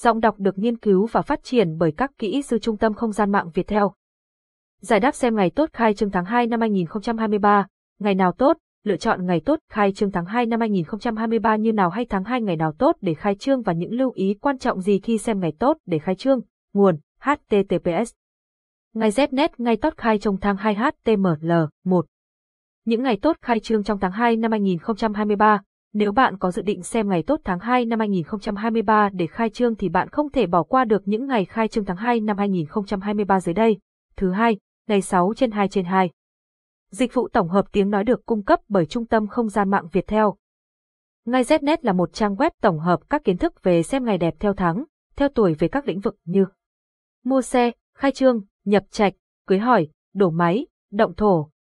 Giọng đọc được nghiên cứu và phát triển bởi các kỹ sư Trung tâm Không gian mạng Việt Theo. Giải đáp xem ngày tốt khai trương tháng 2 năm 2023, ngày nào tốt, lựa chọn ngày tốt khai trương tháng 2 năm 2023 như nào hay tháng 2 ngày nào tốt để khai trương và những lưu ý quan trọng gì khi xem ngày tốt để khai trương. Nguồn https Ngày Znet ngày tốt khai trong tháng 2 HTML 1 Những ngày tốt khai trương trong tháng 2 năm 2023 nếu bạn có dự định xem ngày tốt tháng 2 năm 2023 để khai trương thì bạn không thể bỏ qua được những ngày khai trương tháng 2 năm 2023 dưới đây. Thứ hai, ngày 6 trên 2 trên 2. Dịch vụ tổng hợp tiếng nói được cung cấp bởi Trung tâm Không gian mạng Việt Theo. Ngay Znet là một trang web tổng hợp các kiến thức về xem ngày đẹp theo tháng, theo tuổi về các lĩnh vực như mua xe, khai trương, nhập trạch, cưới hỏi, đổ máy, động thổ,